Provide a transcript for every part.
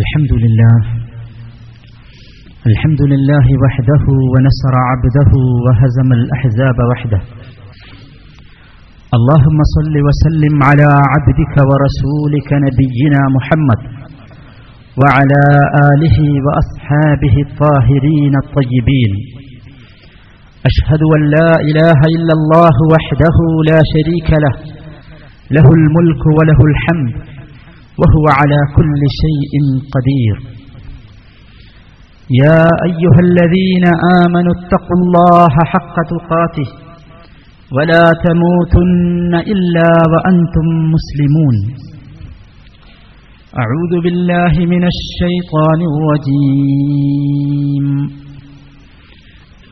الحمد لله. الحمد لله وحده ونصر عبده وهزم الأحزاب وحده. اللهم صل وسلم على عبدك ورسولك نبينا محمد وعلى آله وأصحابه الطاهرين الطيبين. أشهد أن لا إله إلا الله وحده لا شريك له. له الملك وله الحمد. وهو على كل شيء قدير. يا أيها الذين آمنوا اتقوا الله حق تقاته ولا تموتن إلا وأنتم مسلمون. أعوذ بالله من الشيطان الرجيم.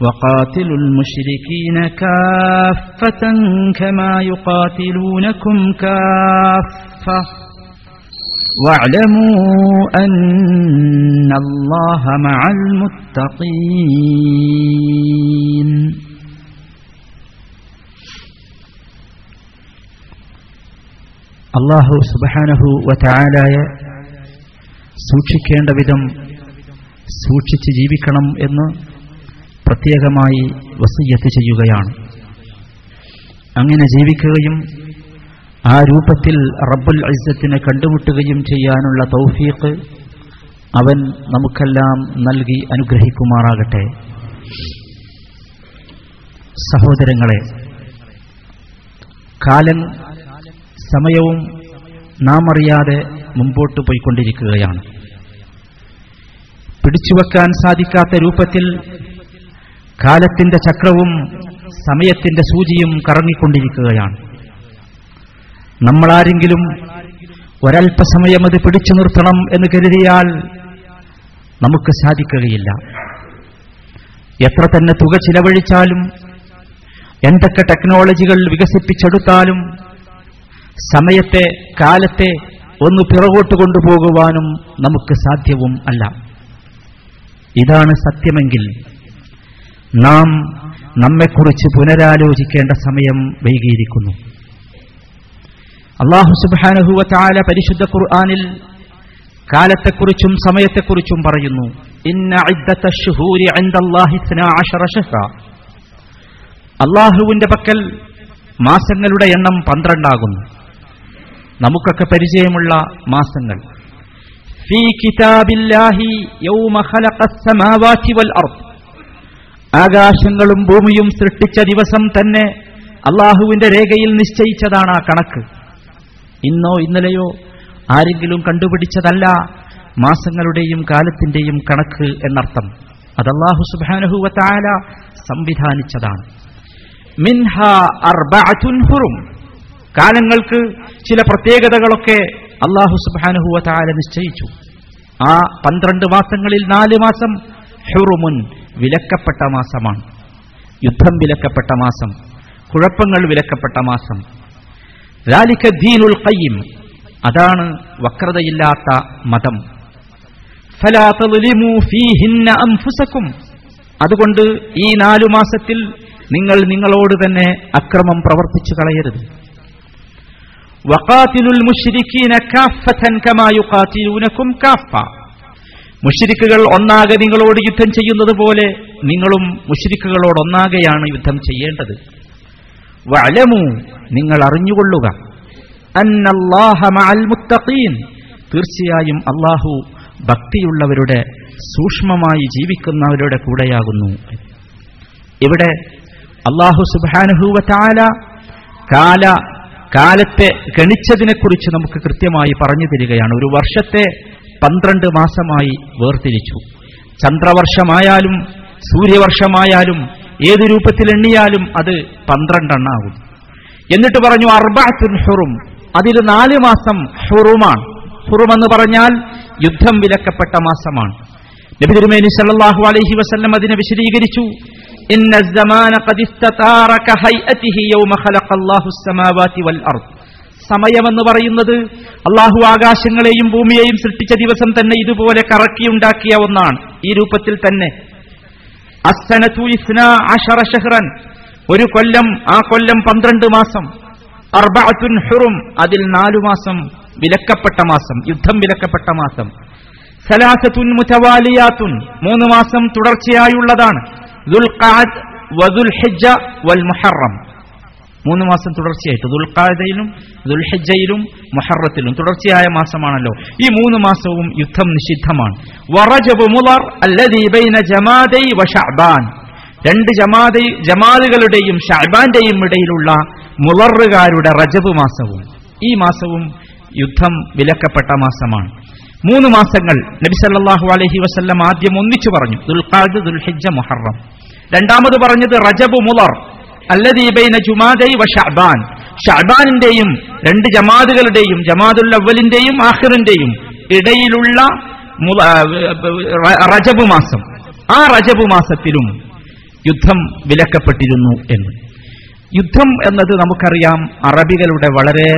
وقاتلوا المشركين كافة كما يقاتلونكم كافة واعلموا أن الله مع المتقين അള്ളാഹു സുബാനഹു വറ്റാലായ സൂക്ഷിക്കേണ്ട വിധം സൂക്ഷിച്ച് ജീവിക്കണം എന്ന് പ്രത്യേകമായി വസയ്യത്ത് ചെയ്യുകയാണ്. അങ്ങനെ ജീവിക്കുകയും ആ രൂപത്തിൽ റബ്ബുൽ ഇസ്സത്തിനെ കണ്ടുമുട്ടുകയും ചെയ്യാനുള്ള തൗഫീഖ് അവൻ നമുക്കെല്ലാം നൽകി അനുഗ്രഹിക്കുമാറാകട്ടെ. സഹോദരങ്ങളെ കാലം സമയവും നാം അറിയാതെ മുമ്പോട്ട് പോയിക്കൊണ്ടിരിക്കുകയാണ്. പിടിച്ചുവെക്കാൻ സാധിക്കാത്ത രൂപത്തിൽ കാലത്തിന്റെ ചക്രവും സമയത്തിന്റെ സൂചിയും കറങ്ങിക്കൊണ്ടിരിക്കുകയാണ്. നമ്മളാരെങ്കിലും ഒരല്പസമയം അത് പിടിച്ചു നിർത്തണം എന്ന് കരുതിയാൽ നമുക്ക് സാധിക്കുകയില്ല. എത്ര തന്നെ തുക ചിലവഴിച്ചാലും എന്തൊക്കെ ടെക്നോളജികൾ വികസിപ്പിച്ചെടുത്താലും സമയത്തെ കാലത്തെ ഒന്ന് പിറകോട്ട് കൊണ്ടുപോകുവാനും നമുക്ക് സാധ്യവും അല്ല. ഇതാണ് സത്യമെങ്കിൽ നാം നമ്മെക്കുറിച്ച് പുനരാലോചിക്കേണ്ട സമയം വൈകിയിരിക്കുന്നു. അള്ളാഹു സുബാനഹുവ പരിശുദ്ധ ഖുർആാനിൽ കാലത്തെക്കുറിച്ചും സമയത്തെക്കുറിച്ചും പറയുന്നു അള്ളാഹുവിന്റെ പക്കൽ മാസങ്ങളുടെ എണ്ണം പന്ത്രണ്ടാകുന്നു. നമുക്കൊക്കെ പരിചയമുള്ള മാസങ്ങൾ. ഫീ കിതാബില്ലാഹി യൗമ ഖലഖസ് വൽ അർദ്. ആകാശങ്ങളും ഭൂമിയും സൃഷ്ടിച്ച ദിവസം തന്നെ അള്ളാഹുവിന്റെ രേഖയിൽ നിശ്ചയിച്ചതാണ് ആ കണക്ക്. ഇന്നോ ഇന്നലെയോ ആരെങ്കിലും കണ്ടുപിടിച്ചതല്ല മാസങ്ങളുടെയും കാലത്തിന്റെയും കണക്ക് എന്നർത്ഥം. അത് അള്ളാഹു സുബാനഹുവല സംവിധാനിച്ചതാണ്. കാലങ്ങൾക്ക് ചില പ്രത്യേകതകളൊക്കെ അള്ളാഹു സുബാനഹുവല നിശ്ചയിച്ചു. ആ പന്ത്രണ്ട് മാസങ്ങളിൽ നാല് മാസം ഹുറുമുൻ വിലക്കപ്പെട്ട മാസമാണ്. യുദ്ധം വിലക്കപ്പെട്ട മാസം. കുഴപ്പങ്ങൾ വിലക്കപ്പെട്ട മാസം. ലാലിക്ക ദീനുൽ കയ്യം അതാണ് വക്രതയില്ലാത്ത മതം. അതുകൊണ്ട് ഈ നാലു മാസത്തിൽ നിങ്ങൾ നിങ്ങളോട് തന്നെ അക്രമം പ്രവർത്തിച്ചു കളയരുത്. വഖാതിലുൽ മുഷിരിക്കീന കാഫതൻ കമാ യുഖാതിലൂനകും കാഫ മുഷിരിക്കുകൾ ഒന്നാകെ നിങ്ങളോട് യുദ്ധം ചെയ്യുന്നത് പോലെ നിങ്ങളും മുഷിരിക്കുകളോട് ഒന്നാകെയാണ് യുദ്ധം ചെയ്യേണ്ടത്. വലമു നിങ്ങൾ അറിഞ്ഞുകൊള്ളുക. തീർച്ചയായും അള്ളാഹു ഭക്തിയുള്ളവരുടെ സൂക്ഷ്മമായി ജീവിക്കുന്നവരുടെ കൂടെയാകുന്നു. ഇവിടെ അള്ളാഹു സുബാനുഭൂവത്താല കാല കാലത്തെ ഗണിച്ചതിനെക്കുറിച്ച് നമുക്ക് കൃത്യമായി പറഞ്ഞു തരികയാണ്. ഒരു വർഷത്തെ പന്ത്രണ്ട് മാസമായി വേർതിരിച്ചു. ചന്ദ്രവർഷമായാലും സൂര്യവർഷമായാലും ഏത് രൂപത്തിൽ എണ്ണിയാലും അത് പന്ത്രണ്ടെണ്ണാകും. എന്നിട്ട് പറഞ്ഞു അർബാത്തുൻ ഹുറും. അതിൽ നാല് മാസം ഹുറുമാണ്. ഹുറും എന്ന് പറഞ്ഞാൽ യുദ്ധം വിലക്കപ്പെട്ട മാസമാണ്. നബി തിരുമേനി സല്ലല്ലാഹു അലൈഹി വസല്ലം അതിനെ വിശദീകരിച്ചു. ഇന്ന സമയമെന്ന് പറയുന്നത് അള്ളാഹു ആകാശങ്ങളെയും ഭൂമിയെയും സൃഷ്ടിച്ച ദിവസം തന്നെ ഇതുപോലെ കറക്കിയുണ്ടാക്കിയ ഒന്നാണ്. ഈ രൂപത്തിൽ തന്നെ. അസ്സനതു ഇസ്നാ അഷറ ഷഹ്റൻ ഒരു കൊല്ലം ആ കൊല്ലം പന്ത്രണ്ട് മാസം. അർബഅത്തുൻ ഹുറും. അതിൽ നാലു മാസം വിലക്കപ്പെട്ട മാസം യുദ്ധം വിലക്കപ്പെട്ട മാസം. സലാസത്തുൻ മുതവാലിയാത്തുൻ. മൂന്ന് മാസം തുടർച്ചയായുള്ളതാണ്. ദുൽഖാദ് വദുൽ ഹിജ്ജ വൽ മുഹറം. മൂന്ന് മാസം തുടർച്ചയായിട്ട് ദുൽഖാദയിലും ദുൽഹജയിലും മൊഹറത്തിലും. തുടർച്ചയായ മാസമാണല്ലോ. ഈ മൂന്ന് മാസവും യുദ്ധം നിഷിദ്ധമാണ്. രണ്ട് ജമാതുകളുടെയും ഷാബാന്റെയും ഇടയിലുള്ള മുളറുകാരുടെ റജബ് മാസവും. ഈ മാസവും യുദ്ധം വിലക്കപ്പെട്ട മാസമാണ്. മൂന്ന് മാസങ്ങൾ നബി സല്ലല്ലാഹു അലൈഹി വസല്ലം ആദ്യം ഒന്നിച്ചു പറഞ്ഞു. ദുൽഖാദ് ദുൽഹിജ്ജ മുഹറം. രണ്ടാമത് പറഞ്ഞത് റജബ് മുളർ അല്ലദീബൈന ജുമാദൈ വ ഷാബാൻ ഷാബാനിന്റെയും രണ്ട് ജമാദുകളുടെയും ജമാദുൽ അവലിന്റെയും ആഹിറിന്റെയും ഇടയിലുള്ള റജബു മാസം. ആ റജബ് മാസത്തിലും യുദ്ധം വിലക്കപ്പെട്ടിരുന്നു എന്ന്. യുദ്ധം എന്നത് നമുക്കറിയാം അറബികളുടെ വളരെ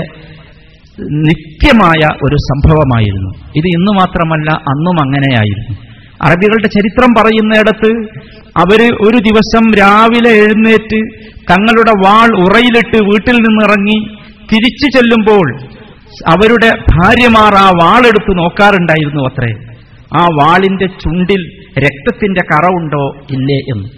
നിത്യമായ ഒരു സംഭവമായിരുന്നു. ഇത് ഇന്ന് മാത്രമല്ല അന്നും അങ്ങനെയായിരുന്നു. അറബികളുടെ ചരിത്രം പറയുന്നിടത്ത് അവർ ഒരു ദിവസം രാവിലെ എഴുന്നേറ്റ് തങ്ങളുടെ വാൾ ഉറയിലിട്ട് വീട്ടിൽ നിന്നിറങ്ങി തിരിച്ചു ചെല്ലുമ്പോൾ അവരുടെ ഭാര്യമാർ ആ വാളെടുത്ത് നോക്കാറുണ്ടായിരുന്നു അത്രേ. ആ വാളിന്റെ ചുണ്ടിൽ രക്തത്തിന്റെ കറ ഉണ്ടോ ഇല്ലേ എന്ന്.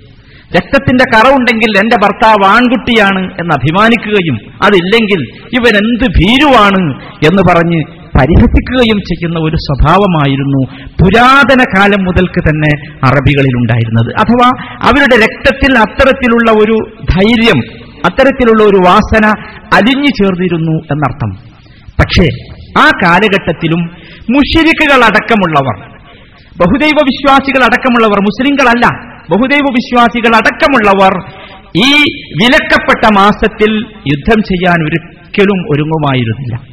രക്തത്തിന്റെ കറ ഉണ്ടെങ്കിൽ എന്റെ ഭർത്താവ് ആൺകുട്ടിയാണ് എന്ന് അഭിമാനിക്കുകയും അതില്ലെങ്കിൽ ഇവൻ എന്ത് ഭീരുവാണ് എന്ന് പറഞ്ഞ് പരിഹസിക്കുകയും ചെയ്യുന്ന ഒരു സ്വഭാവമായിരുന്നു പുരാതന കാലം മുതൽക്ക് തന്നെ അറബികളിൽ ഉണ്ടായിരുന്നത് അഥവാ അവരുടെ രക്തത്തിൽ അത്തരത്തിലുള്ള ഒരു ധൈര്യം അത്തരത്തിലുള്ള ഒരു വാസന അലിഞ്ഞു ചേർന്നിരുന്നു എന്നർത്ഥം. പക്ഷേ ആ കാലഘട്ടത്തിലും മുഷിരിക്കുകൾ അടക്കമുള്ളവർ ബഹുദൈവ വിശ്വാസികൾ അടക്കമുള്ളവർ മുസ്ലിങ്ങളല്ല ബഹുദൈവ വിശ്വാസികൾ അടക്കമുള്ളവർ ഈ വിലക്കപ്പെട്ട മാസത്തിൽ യുദ്ധം ചെയ്യാൻ ഒരിക്കലും ഒരുങ്ങുമായിരുന്നില്ല.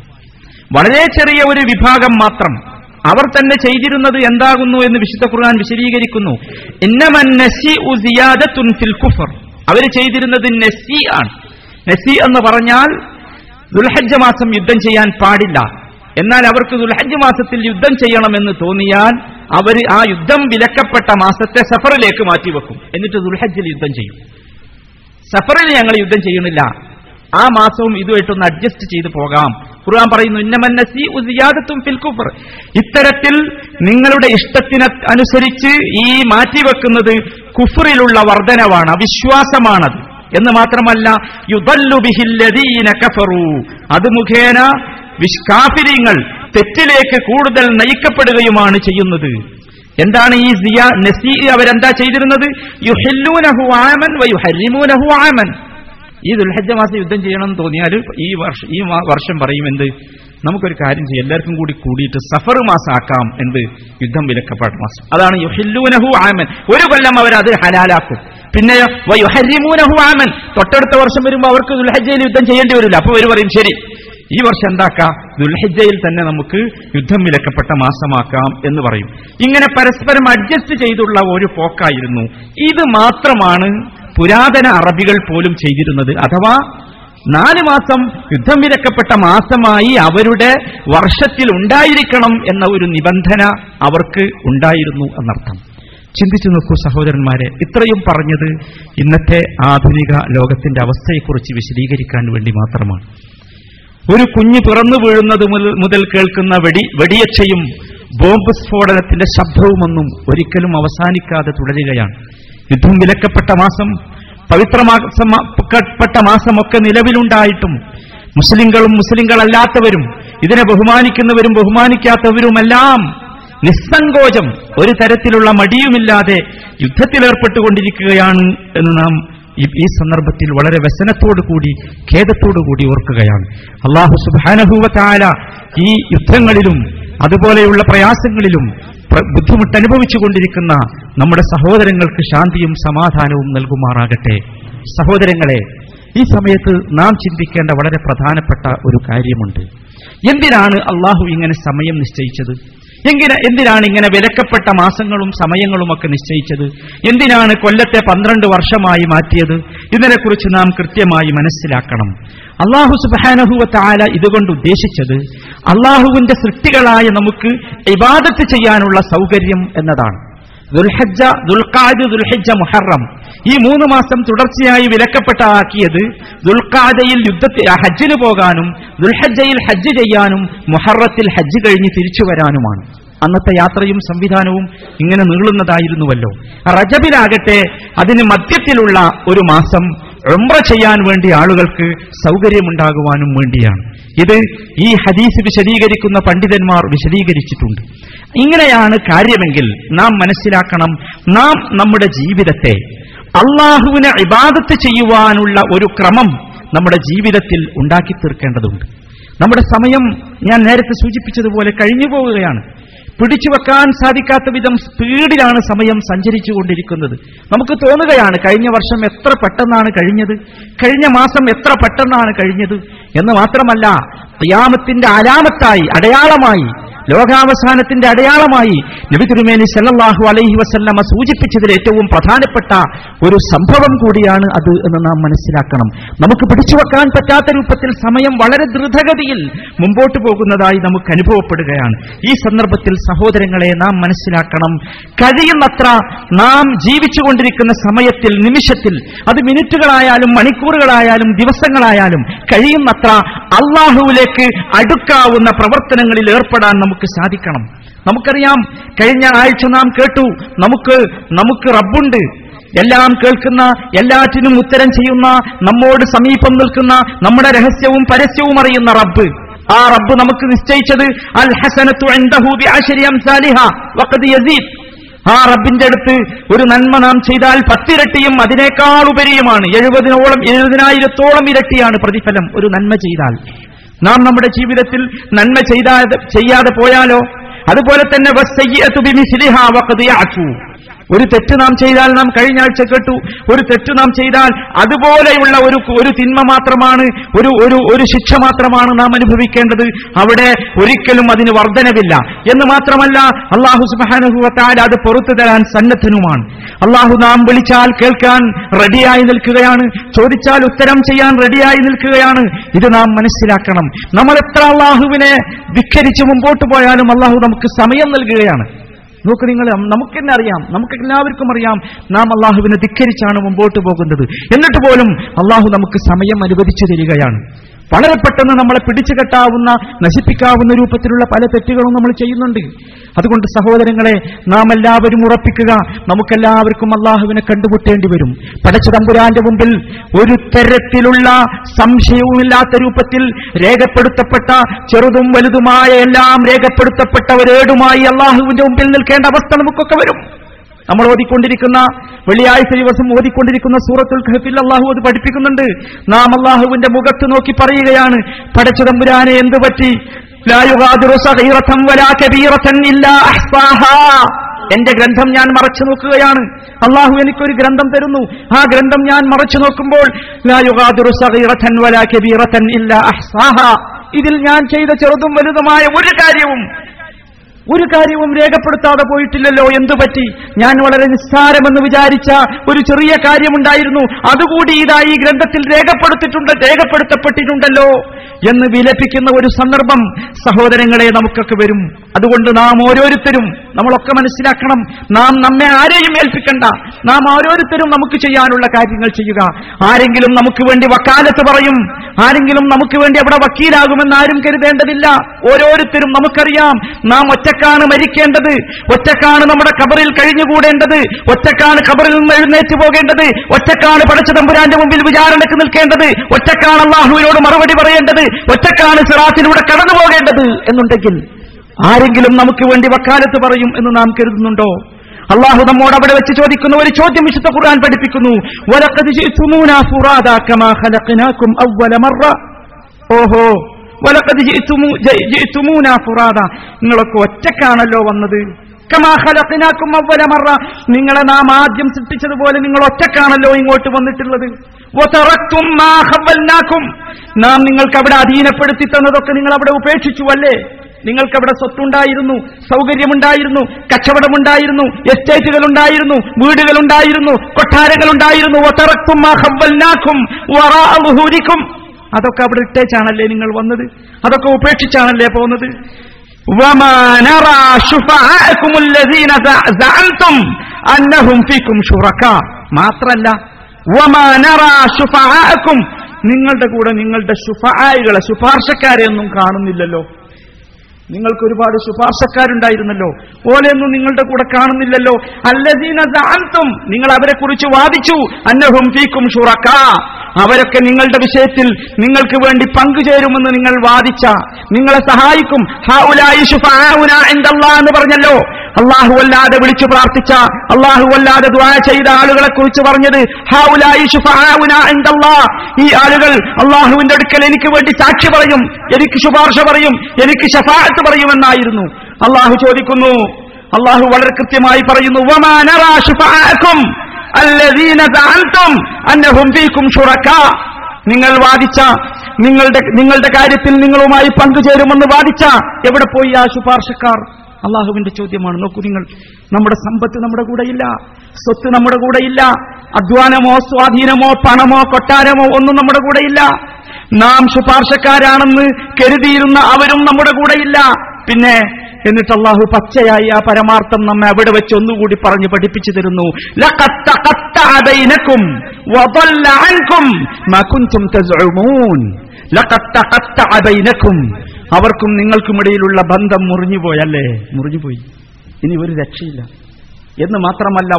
വളരെ ചെറിയ ഒരു വിഭാഗം മാത്രം അവർ തന്നെ ചെയ്തിരുന്നത് എന്താകുന്നു എന്ന് വിശുദ്ധ ഖുർആൻ വിശദീകരിക്കുന്നു. അവർ ചെയ്തിരുന്നത് നസി ആണ്. നസി എന്ന് പറഞ്ഞാൽ ദുൽഹജ്ജ മാസം യുദ്ധം ചെയ്യാൻ പാടില്ല. എന്നാൽ അവർക്ക് ദുൽഹജ്ജ് മാസത്തിൽ യുദ്ധം ചെയ്യണമെന്ന് തോന്നിയാൽ അവർ ആ യുദ്ധം വിലക്കപ്പെട്ട മാസത്തെ സഫറിലേക്ക് മാറ്റിവെക്കും. എന്നിട്ട് ദുൽഹജ്ജിൽ യുദ്ധം ചെയ്യും. സഫറിൽ ഞങ്ങൾ യുദ്ധം ചെയ്യുന്നില്ല ആ മാസവും ഇതുമായിട്ടൊന്ന് അഡ്ജസ്റ്റ് ചെയ്തു പോകാം. ഖുർആൻ പറയുന്നു ഇന്നമന്നസി ഉസിയാദത്തും ഫിൽ കുഫർ. ഇത്തരത്തിൽ നിങ്ങളുടെ ഇഷ്ടത്തിന് അനുസരിച്ച് ഈ മാറ്റിവെക്കുന്നത് കുഫറിലുള്ള വർധനവാണ് അവിശ്വാസമാണത്. എന്ന് മാത്രമല്ല ലദീന കഫറു. അത് മുഖേന വിഷ്കാഫിര്യങ്ങൾ തെറ്റിലേക്ക് കൂടുതൽ നയിക്കപ്പെടുകയുമാണ് ചെയ്യുന്നത്. എന്താണ് ഈ സിയ നസീ അവരെന്താ ചെയ്തിരുന്നത്? യുഹല്ലൂനഹു ആമൻ വയുഹരിമൂനഹു ആമൻ. ഈ ദുൽഹജ്ജ മാസം യുദ്ധം ചെയ്യണമെന്ന് തോന്നിയാൽ ഈ വർഷം ഈ വർഷം പറയും എന്ത് നമുക്കൊരു കാര്യം ചെയ്യാം. എല്ലാവർക്കും കൂടി കൂടിയിട്ട് സഫർ മാസം ആക്കാം എന്ത്? യുദ്ധം വിലക്കപ്പെട്ട മാസം. അതാണ് യുഹില്ലൂനഹു ആമൻ. ഒരു കൊല്ലം അവർ അത് ഹലാലാക്കും. പിന്നെ വയുഹരിമൂനഹു ആമൻ. തൊട്ടടുത്ത വർഷം വരുമ്പോൾ അവർക്ക് ദുൽഹജ്ജയിൽ യുദ്ധം ചെയ്യേണ്ടി വരില്ല. അപ്പൊ അവർ പറയും ശരി ഈ വർഷം എന്താക്കാം? ദുൽഹജ്ജയിൽ തന്നെ നമുക്ക് യുദ്ധം വിലക്കപ്പെട്ട മാസമാക്കാം എന്ന് പറയും. ഇങ്ങനെ പരസ്പരം അഡ്ജസ്റ്റ് ചെയ്തുള്ള ഒരു പോക്കായിരുന്നു. ഇത് മാത്രമാണ് പുരാതന അറബികൾ പോലും ചെയ്തിരുന്നത് അഥവാ നാല് മാസം യുദ്ധം വിലക്കപ്പെട്ട മാസമായി അവരുടെ വർഷത്തിൽ ഉണ്ടായിരിക്കണം എന്ന ഒരു നിബന്ധന അവർക്ക് ഉണ്ടായിരുന്നു എന്നർത്ഥം. ചിന്തിച്ചു നോക്കൂ സഹോദരന്മാരെ ഇത്രയും പറഞ്ഞത് ഇന്നത്തെ ആധുനിക ലോകത്തിന്റെ അവസ്ഥയെക്കുറിച്ച് വിശദീകരിക്കാൻ വേണ്ടി മാത്രമാണ്. ഒരു കുഞ്ഞ് പിറന്നു വീഴുന്നത് മുതൽ കേൾക്കുന്ന വെടി വെടിയച്ചയും ബോംബ് സ്ഫോടനത്തിന്റെ ശബ്ദവുമൊന്നും ഒരിക്കലും അവസാനിക്കാതെ തുടരുകയാണ്. യുദ്ധം വിലക്കപ്പെട്ട മാസം പവിത്രമാസപ്പെട്ട മാസമൊക്കെ നിലവിലുണ്ടായിട്ടും മുസ്ലിങ്ങളും മുസ്ലിങ്ങളല്ലാത്തവരും ഇതിനെ ബഹുമാനിക്കുന്നവരും ബഹുമാനിക്കാത്തവരുമെല്ലാം നിസ്സങ്കോചം ഒരു തരത്തിലുള്ള മടിയുമില്ലാതെ യുദ്ധത്തിലേർപ്പെട്ടുകൊണ്ടിരിക്കുകയാണ് എന്ന് നാം ഈ- സന്ദർഭത്തിൽ വളരെ വ്യസനത്തോടു കൂടി ഖേദത്തോടു കൂടി ഓർക്കുകയാണ്. അള്ളാഹു സുബാനഭൂവത്തായ ഈ യുദ്ധങ്ങളിലും അതുപോലെയുള്ള പ്രയാസങ്ങളിലും പ്ര- ബുദ്ധിമുട്ട് അനുഭവിച്ചുകൊണ്ടിരിക്കുന്ന നമ്മുടെ സഹോദരങ്ങൾക്ക് ശാന്തിയും സമാധാനവും നൽകുമാറാകട്ടെ. സഹോദരങ്ങളെ ഈ സമയത്ത് നാം ചിന്തിക്കേണ്ട വളരെ പ്രധാനപ്പെട്ട ഒരു കാര്യമുണ്ട്. എന്തിനാണ് അള്ളാഹു ഇങ്ങനെ സമയം നിശ്ചയിച്ചത്? എങ്ങനെ എന്തിനാണ് ഇങ്ങനെ വിലക്കപ്പെട്ട മാസങ്ങളും സമയങ്ങളും ഒക്കെ നിശ്ചയിച്ചത്? എന്തിനാണ് കൊല്ലത്തെ പന്ത്രണ്ട് വർഷമായി മാറ്റിയത്? ഇതിനെക്കുറിച്ച് നാം കൃത്യമായി മനസ്സിലാക്കണം. അള്ളാഹു സുബാനഹുവ താല ഇതുകൊണ്ട് ഉദ്ദേശിച്ചത് അള്ളാഹുവിന്റെ സൃഷ്ടികളായ നമുക്ക് ഇബാദത്ത് ചെയ്യാനുള്ള സൗകര്യം എന്നതാണ്. ദുൽഹജ്ജ ദുൽഖാദ് ദുൽഹജ്ജ മുഹറം. ഈ മൂന്ന് മാസം തുടർച്ചയായി വിലക്കപ്പെട്ട വിലക്കപ്പെട്ടതാക്കിയത് ദുൽഖാദയിൽ യുദ്ധത്തിൽ ഹജ്ജിന് പോകാനും ദുൽഹജ്ജയിൽ ഹജ്ജ് ചെയ്യാനും മുഹറത്തിൽ ഹജ്ജ് കഴിഞ്ഞ് തിരിച്ചു വരാനുമാണ്. അന്നത്തെ യാത്രയും സംവിധാനവും ഇങ്ങനെ നീളുന്നതായിരുന്നുവല്ലോ. റജബിലാകട്ടെ അതിന് മധ്യത്തിലുള്ള ഒരു മാസം ഉംറ ചെയ്യാൻ വേണ്ടി ആളുകൾക്ക് സൗകര്യമുണ്ടാകുവാനും വേണ്ടിയാണ്. ഇത് ഈ ഹദീസ് വിശദീകരിക്കുന്ന പണ്ഡിതന്മാർ വിശദീകരിച്ചിട്ടുണ്ട്. ഇങ്ങനെയാണ് കാര്യമെങ്കിൽ നാം മനസ്സിലാക്കണം നാം നമ്മുടെ ജീവിതത്തെ അള്ളാഹുവിനെ ഇബാദത്ത് ചെയ്യുവാനുള്ള ഒരു ക്രമം നമ്മുടെ ജീവിതത്തിൽ ഉണ്ടാക്കി തീർക്കേണ്ടതുണ്ട്. നമ്മുടെ സമയം ഞാൻ നേരത്തെ സൂചിപ്പിച്ചതുപോലെ കഴിഞ്ഞു പോവുകയാണ് പിടിച്ചു വെക്കാൻ സാധിക്കാത്ത വിധം സ്പീഡിലാണ് സമയം സഞ്ചരിച്ചു കൊണ്ടിരിക്കുന്നത് നമുക്ക് തോന്നുകയാണ് കഴിഞ്ഞ വർഷം എത്ര പെട്ടെന്നാണ് കഴിഞ്ഞത്? കഴിഞ്ഞ മാസം എത്ര പെട്ടെന്നാണ് കഴിഞ്ഞത്? എന്ന് മാത്രമല്ല ക്യാമത്തിന്റെ അലാമത്തായി അടയാളമായി ലോകാവസാനത്തിന്റെ അടയാളമായി നബി തിരുമേനി സല്ലാഹു അലൈഹി വസല്ലമ സൂചിപ്പിച്ചതിൽ ഏറ്റവും പ്രധാനപ്പെട്ട ഒരു സംഭവം കൂടിയാണ് അത് എന്ന് നാം മനസ്സിലാക്കണം. നമുക്ക് പിടിച്ചുവെക്കാൻ പറ്റാത്ത രൂപത്തിൽ സമയം വളരെ ദ്രുതഗതിയിൽ മുമ്പോട്ട് പോകുന്നതായി നമുക്ക് അനുഭവപ്പെടുകയാണ്. ഈ സന്ദർഭത്തിൽ സഹോദരങ്ങളെ നാം മനസ്സിലാക്കണം. കഴിയുന്നത്ര നാം ജീവിച്ചുകൊണ്ടിരിക്കുന്ന സമയത്തിൽ നിമിഷത്തിൽ അത് മിനിറ്റുകളായാലും മണിക്കൂറുകളായാലും ദിവസങ്ങളായാലും കഴിയുന്നത്ര അള്ളാഹുവിലേക്ക് അടുക്കാവുന്ന പ്രവർത്തനങ്ങളിൽ ഏർപ്പെടാൻ നമുക്ക് സാധിക്കണം. നമുക്കറിയാം കഴിഞ്ഞ ആഴ്ച നാം കേട്ടു നമുക്ക് നമുക്ക് റബ്ബുണ്ട്. എല്ലാം കേൾക്കുന്ന എല്ലാറ്റിനും ഉത്തരം ചെയ്യുന്ന നമ്മോട് സമീപം നിൽക്കുന്ന നമ്മുടെ രഹസ്യവും പരസ്യവും അറിയുന്ന റബ്ബ്. ആ റബ്ബ് നമുക്ക് നിശ്ചയിച്ചത് അൽ ഹസനത്തു ആ റബ്ബിന്റെ അടുത്ത് ഒരു നന്മ നാം ചെയ്താൽ പത്തിരട്ടിയും അതിനേക്കാൾ ഉപരിയുമാണ് എഴുപതിനോളം എഴുപതിനായിരത്തോളം ഇരട്ടിയാണ് പ്രതിഫലം. ഒരു നന്മ ചെയ്താൽ. നാം നമ്മുടെ ജീവിതത്തിൽ നന്മ ചെയ്താതെ ചെയ്യാതെ പോയാലോ? അതുപോലെ തന്നെ ഒരു തെറ്റ് നാം ചെയ്താൽ നാം കഴിഞ്ഞ ആഴ്ച കേട്ടു. ഒരു തെറ്റ് നാം ചെയ്താൽ അതുപോലെയുള്ള ഒരു ഒരു തിന്മ മാത്രമാണ് ഒരു ഒരു ഒരു ശിക്ഷ മാത്രമാണ് നാം അനുഭവിക്കേണ്ടത്. അവിടെ ഒരിക്കലും അതിന് വർധനവില്ല. എന്ന് മാത്രമല്ല അള്ളാഹു സുബാനുഭവത്താൽ അത് പുറത്തു തരാൻ സന്നദ്ധനുമാണ്. അള്ളാഹു നാം വിളിച്ചാൽ കേൾക്കാൻ റെഡിയായി നിൽക്കുകയാണ്. ചോദിച്ചാൽ ഉത്തരം ചെയ്യാൻ റെഡിയായി നിൽക്കുകയാണ്. ഇത് നാം മനസ്സിലാക്കണം. നമ്മൾ എത്ര അള്ളാഹുവിനെ വിഖരിച്ച് മുമ്പോട്ട് പോയാലും അള്ളാഹു നമുക്ക് സമയം നൽകുകയാണ്. നോക്ക് നിങ്ങൾ നമുക്ക് തന്നെ അറിയാം. നമുക്ക് എല്ലാവർക്കും അറിയാം. നാം അള്ളാഹുവിനെ ധിക്കരിച്ചാണ് മുമ്പോട്ട് പോകുന്നത്. എന്നിട്ട് പോലും അള്ളാഹു നമുക്ക് സമയം അനുവദിച്ചു തരികയാണ്. വളരെ പെട്ടെന്ന് നമ്മളെ പിടിച്ചു കെട്ടാവുന്ന നശിപ്പിക്കാവുന്ന രൂപത്തിലുള്ള പല തെറ്റുകളും നമ്മൾ ചെയ്യുന്നുണ്ട്. അതുകൊണ്ട് സഹോദരങ്ങളെ നാം എല്ലാവരും ഉറപ്പിക്കുക നമുക്കെല്ലാവർക്കും അള്ളാഹുവിനെ കണ്ടുമുട്ടേണ്ടി വരും. പടച്ചതമ്പുരാന്റെ മുമ്പിൽ ഒരു തരത്തിലുള്ള സംശയവുമില്ലാത്ത രൂപത്തിൽ രേഖപ്പെടുത്തപ്പെട്ട ചെറുതും വലുതുമായ എല്ലാം രേഖപ്പെടുത്തപ്പെട്ട ഒരേടുമായി അള്ളാഹുവിന്റെ മുമ്പിൽ നിൽക്കേണ്ട അവസ്ഥ നമുക്കൊക്കെ വരും. നമ്മൾ ഓതിക്കൊണ്ടിരിക്കുന്ന വെള്ളിയാഴ്ച ദിവസം ഓതിക്കൊണ്ടിരിക്കുന്ന സൂറത്തുൽ ഖഹഫിൽ അള്ളാഹു അത് പഠിപ്പിക്കുന്നുണ്ട്. നാം അള്ളാഹുവിന്റെ മുഖത്ത് നോക്കി പറയുകയാണ് പടച്ചതമ്പുരാനെ എന്ത് പറ്റി? എന്റെ ഗ്രന്ഥം ഞാൻ മറച്ചു നോക്കുകയാണ്. അള്ളാഹു എനിക്കൊരു ഗ്രന്ഥം തരുന്നു. ആ ഗ്രന്ഥം ഞാൻ മറച്ചു നോക്കുമ്പോൾ. ഇതിൽ ഞാൻ ചെയ്ത ചെറുതും വലുതുമായ ഒരു കാര്യവും ഒരു കാര്യവും രേഖപ്പെടുത്താതെ പോയിട്ടില്ലല്ലോ എന്തു പറ്റി? ഞാൻ വളരെ നിസ്സാരമെന്ന് വിചാരിച്ച ഒരു ചെറിയ കാര്യമുണ്ടായിരുന്നു. അതുകൂടി ഇതാ ഈ ഗ്രന്ഥത്തിൽ രേഖപ്പെടുത്തിട്ടുണ്ട് രേഖപ്പെടുത്തപ്പെട്ടിട്ടുണ്ടല്ലോ എന്ന് വിലപിക്കുന്ന ഒരു സന്ദർഭം സഹോദരങ്ങളെ നമുക്കൊക്കെ വരും. അതുകൊണ്ട് നാം ഓരോരുത്തരും നമ്മളൊക്കെ മനസ്സിലാക്കണം. നാം നമ്മെ ആരെയും ഏൽപ്പിക്കണ്ട. നാം ഓരോരുത്തരും നമുക്ക് ചെയ്യാനുള്ള കാര്യങ്ങൾ ചെയ്യുക. ആരെങ്കിലും നമുക്ക് വേണ്ടി വക്കാലത്ത് പറയും. ആരെങ്കിലും നമുക്ക് വേണ്ടി അവിടെ വക്കീലാകുമെന്ന് ആരും കരുതേണ്ടതില്ല. ഓരോരുത്തരും നമുക്കറിയാം. നാം ഒറ്റക്കാണ് മരിക്കേണ്ടത്. ഒറ്റക്കാണ് നമ്മുടെ കബറിൽ കഴിഞ്ഞുകൂടേണ്ടത്. ഒറ്റക്കാണ് കബറിൽ നിന്ന് എഴുന്നേറ്റ് പോകേണ്ടത്. ഒറ്റക്കാണ് പടച്ച തമ്പുരാന്റെ മുമ്പിൽ വിചാരണയ്ക്ക് നിൽക്കേണ്ടത്. ഒറ്റക്കാണ് അള്ളാഹുവിനോട് മറുപടി പറയേണ്ടത്. ഒറ്റക്കാണ് സിറാത്തിലൂടെ കടന്നു പോകേണ്ടത് എന്നുണ്ടെങ്കിൽ ആരെങ്കിലും നമുക്ക് വേണ്ടി വക്കാലത്ത് പറയും എന്ന് നാം കരുതുന്നുണ്ടോ? അള്ളാഹു നമ്മോട് അവിടെ വെച്ച് ചോദിക്കുന്ന ഒരു ചോദ്യം വിശുദ്ധ ഖുർആൻ പഠിപ്പിക്കുന്നു. ഓഹോ വലഖദ് ജയിത്തുമൂന ഫുറാദ. നിങ്ങളൊക്കെ ഒറ്റക്കാണല്ലോ വന്നത്. കമാ ഖലഖനാകും അവ്വല മറ. നിങ്ങളെ നാം ആദ്യം സൃഷ്ടിച്ചതുപോലെ നിങ്ങൾ ഒറ്റക്കാണല്ലോ ഇങ്ങോട്ട് വന്നിട്ടുള്ളത്. നാം നിങ്ങൾക്ക് അവിടെ അധീനപ്പെടുത്തി തന്നതൊക്കെ നിങ്ങൾ അവിടെ ഉപേക്ഷിച്ചു അല്ലേ? നിങ്ങൾക്ക് അവിടെ സ്വത്തുണ്ടായിരുന്നു സൗകര്യമുണ്ടായിരുന്നു കച്ചവടമുണ്ടായിരുന്നു എസ്റ്റേറ്റുകൾ ഉണ്ടായിരുന്നു വീടുകൾ ഉണ്ടായിരുന്നു കൊട്ടാരങ്ങൾ ഉണ്ടായിരുന്നു അതൊക്കെ അവിടെ ഇട്ടേച്ചാണല്ലേ നിങ്ങൾ വന്നത്? അതൊക്കെ ഉപേക്ഷിച്ചാണല്ലേ പോകുന്നത്? മാത്രല്ല നിങ്ങളുടെ കൂടെ നിങ്ങളുടെ ശുഫായികളെ ശുപാർശക്കാരെ ഒന്നും കാണുന്നില്ലല്ലോ. നിങ്ങൾക്ക് ഒരുപാട് ശുപാർശക്കാരുണ്ടായിരുന്നല്ലോ. ഓലെയൊന്നും നിങ്ങളുടെ കൂടെ കാണുന്നില്ലല്ലോ. അല്ലദീന ദഅംതും നിങ്ങൾ അവരെ കുറിച്ച് വാദിച്ചു. അന്നഹും ഫീക്കും ഷുറക്ക. അവരൊക്കെ നിങ്ങളുടെ വിഷയത്തിൽ നിങ്ങൾക്ക് വേണ്ടി പങ്കുചേരുമെന്ന് നിങ്ങൾ വാദിച്ച. നിങ്ങളെ സഹായിക്കും. എന്ന് പറഞ്ഞല്ലോ. അള്ളാഹു അല്ലാതെ വിളിച്ചു പ്രാർത്ഥിച്ച അള്ളാഹു അല്ലാതെ ദ്വാ ചെയ്ത ആളുകളെ കുറിച്ച് പറഞ്ഞത് ഈ ആളുകൾ അള്ളാഹുവിന്റെ അടുക്കൽ എനിക്ക് വേണ്ടി സാക്ഷി പറയും എനിക്ക് ശുപാർശ പറയും എനിക്ക് ഷഫാഅത്ത് പറയുമെന്നായിരുന്നു. അള്ളാഹു ചോദിക്കുന്നു അള്ളാഹു വളരെ കൃത്യമായി പറയുന്നു നിങ്ങൾ വാദിച്ച നിങ്ങളുടെ നിങ്ങളുടെ കാര്യത്തിൽ നിങ്ങളുമായി പങ്കുചേരുമെന്ന് വാദിച്ച എവിടെ പോയി ആ ശുപാർശക്കാർ? അള്ളാഹുവിന്റെ ചോദ്യമാണ്. നോക്കൂ നിങ്ങൾ നമ്മുടെ സമ്പത്ത് നമ്മുടെ കൂടെയില്ല സ്വത്ത് നമ്മുടെ കൂടെയില്ല അധ്വാനമോ സ്വാധീനമോ പണമോ കൊട്ടാരമോ ഒന്നും നമ്മുടെ കൂടെയില്ല. നാം ശുപാർശക്കാരാണെന്ന് കരുതിയിരുന്ന അവരും നമ്മുടെ കൂടെയില്ല. പിന്നെ എന്നിട്ട് അള്ളാഹു പച്ചയായി ആ പരമാർത്ഥം നമ്മെ അവിടെ വെച്ച് ഒന്നുകൂടി പറഞ്ഞ് പഠിപ്പിച്ചു തരുന്നു. ലഖദ് അവർക്കും നിങ്ങൾക്കുമിടയിലുള്ള ബന്ധം മുറിഞ്ഞുപോയല്ലേ? മുറിഞ്ഞുപോയി. ഇനി ഒരു രക്ഷയില്ല. എന്ന് മാത്രമല്ല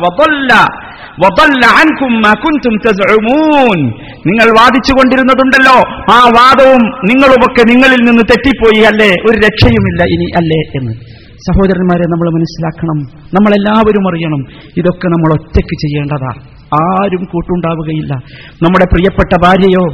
നിങ്ങൾ വാദിച്ചുകൊണ്ടിരുന്നതുണ്ടല്ലോ. ആ വാദവും നിങ്ങളുമൊക്കെ നിങ്ങളിൽ നിന്ന് തെറ്റിപ്പോയി അല്ലേ? ഒരു രക്ഷയുമില്ല ഇനി അല്ലേ എന്ന്. സഹോദരന്മാരെ നമ്മൾ മനസ്സിലാക്കണം. നമ്മളെല്ലാവരും അറിയണം. ഇതൊക്കെ നമ്മൾ ഒറ്റയ്ക്ക് ചെയ്യേണ്ടതാ. ആരും കൂട്ടുണ്ടാവുകയില്ല. നമ്മുടെ പ്രിയപ്പെട്ട ഭാര്യയോ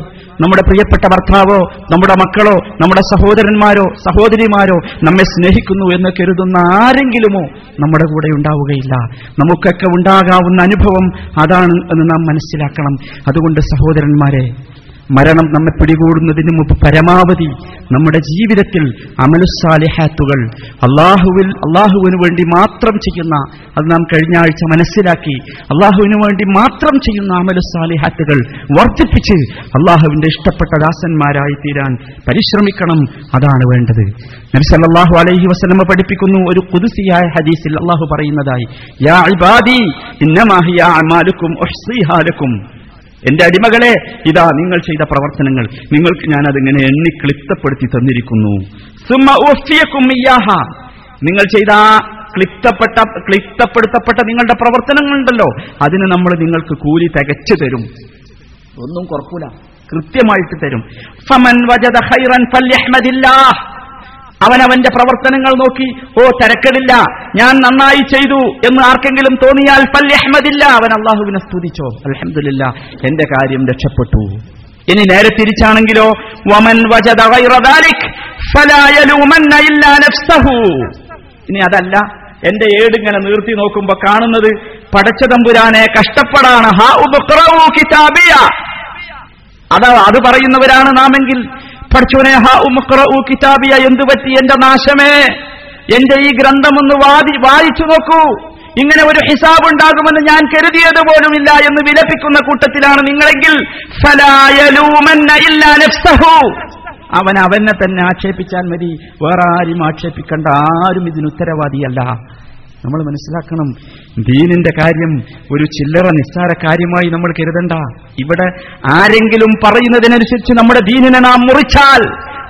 നമ്മുടെ പ്രിയപ്പെട്ട ഭർത്താവോ നമ്മുടെ മക്കളോ നമ്മുടെ സഹോദരന്മാരോ സഹോദരിമാരോ നമ്മെ സ്നേഹിക്കുന്നു എന്ന് കരുതുന്ന ആരെങ്കിലുമോ നമ്മുടെ കൂടെ ഉണ്ടാവുകയില്ല. നമുക്കൊക്കെ ഉണ്ടാകാവുന്ന അനുഭവം അതാണ് എന്ന് നാം മനസ്സിലാക്കണം. അതുകൊണ്ട് സഹോദരന്മാരെ മരണം നമ്മെ പിടികൂടുന്നതിന് മുമ്പ് പരമാവധി നമ്മുടെ ജീവിതത്തിൽ അമലുസാലിഹാത്തുകൾ അള്ളാഹുവിൽ അള്ളാഹുവിന് വേണ്ടി മാത്രം ചെയ്യുന്ന അത് നാം കഴിഞ്ഞ ആഴ്ച മനസ്സിലാക്കി അള്ളാഹുവിന് വേണ്ടി മാത്രം ചെയ്യുന്ന അമലുസാലിഹാത്തുകൾ വർദ്ധിപ്പിച്ച് അള്ളാഹുവിന്റെ ഇഷ്ടപ്പെട്ട ദാസന്മാരായി തീരാൻ പരിശ്രമിക്കണം അതാണ് വേണ്ടത്. നബിസല്ലാഹു അലൈഹി വസല്ലമ പഠിപ്പിക്കുന്നു ഒരു കുതിസിയായ ഹദീസിൽ അള്ളാഹു പറയുന്നതായി യാ ഇബാദി അമാലുക്കും എന്റെ അടിമകളെ ഇതാ നിങ്ങൾ ചെയ്ത പ്രവർത്തനങ്ങൾ. നിങ്ങൾക്ക് ഞാൻ അതിങ്ങനെ എണ്ണി ക്ലിപ്തപ്പെടുത്തി തന്നിരിക്കുന്നു. നിങ്ങൾ ചെയ്ത ക്ലിപ്തപ്പെട്ട ക്ലിപ്തപ്പെടുത്തപ്പെട്ട നിങ്ങളുടെ പ്രവർത്തനങ്ങളുണ്ടല്ലോ. അതിന് നമ്മൾ നിങ്ങൾക്ക് കൂലി തികച്ചു തരും. ഒന്നും കുറക്കൂല. കൃത്യമായിട്ട് തരും. ഫമൻ വജദ ഹൈറൻ അവനവന്റെ പ്രവർത്തനങ്ങൾ നോക്കി ഓ തിരക്കടില്ല ഞാൻ നന്നായി ചെയ്തു എന്ന് ആർക്കെങ്കിലും തോന്നിയാൽ ഫല്യഹ്മദില്ല അവൻ അള്ളാഹുവിനെ സ്തുതിച്ചോ. അലഹമില്ല എന്റെ കാര്യം രക്ഷപ്പെട്ടു. ഇനി നേരെ തിരിച്ചാണെങ്കിലോ വമൻ ഇനി അതല്ല എന്റെ ഏടിങ്ങനെ നിർത്തി നോക്കുമ്പോ കാണുന്നത് പടച്ചതമ്പുരാനെ കഷ്ടപ്പെടാണ്. അതാ അത് പറയുന്നവരാണ് നാമെങ്കിൽ പഠിച്ചോനെ കിതാബിയ എന്തു പറ്റി? എന്റെ നാശമേ. എന്റെ ഈ ഗ്രന്ഥമൊന്ന് വാതി വായിച്ചു നോക്കൂ. ഇങ്ങനെ ഒരു ഹിസാബ് ഉണ്ടാകുമെന്ന് ഞാൻ കരുതിയത് പോലുമില്ല എന്ന് വിലപിക്കുന്ന കൂട്ടത്തിലാണ് നിങ്ങളെങ്കിൽ. അവൻ അവനെ തന്നെ ആക്ഷേപിച്ചാൽ മതി. വേറെ ആരും ആക്ഷേപിക്കേണ്ട. ആരും ഇതിന് ഉത്തരവാദിയല്ല. നമ്മൾ മനസ്സിലാക്കണം ദീനിന്റെ കാര്യം ഒരു ചില്ലറ നിസ്സാര കാര്യമായി നമ്മൾ കരുതണ്ട. ഇവിടെ ആരെങ്കിലും പറയുന്നതിനനുസരിച്ച് നമ്മുടെ ദീനിനെ നാം മുറിച്ചാൽ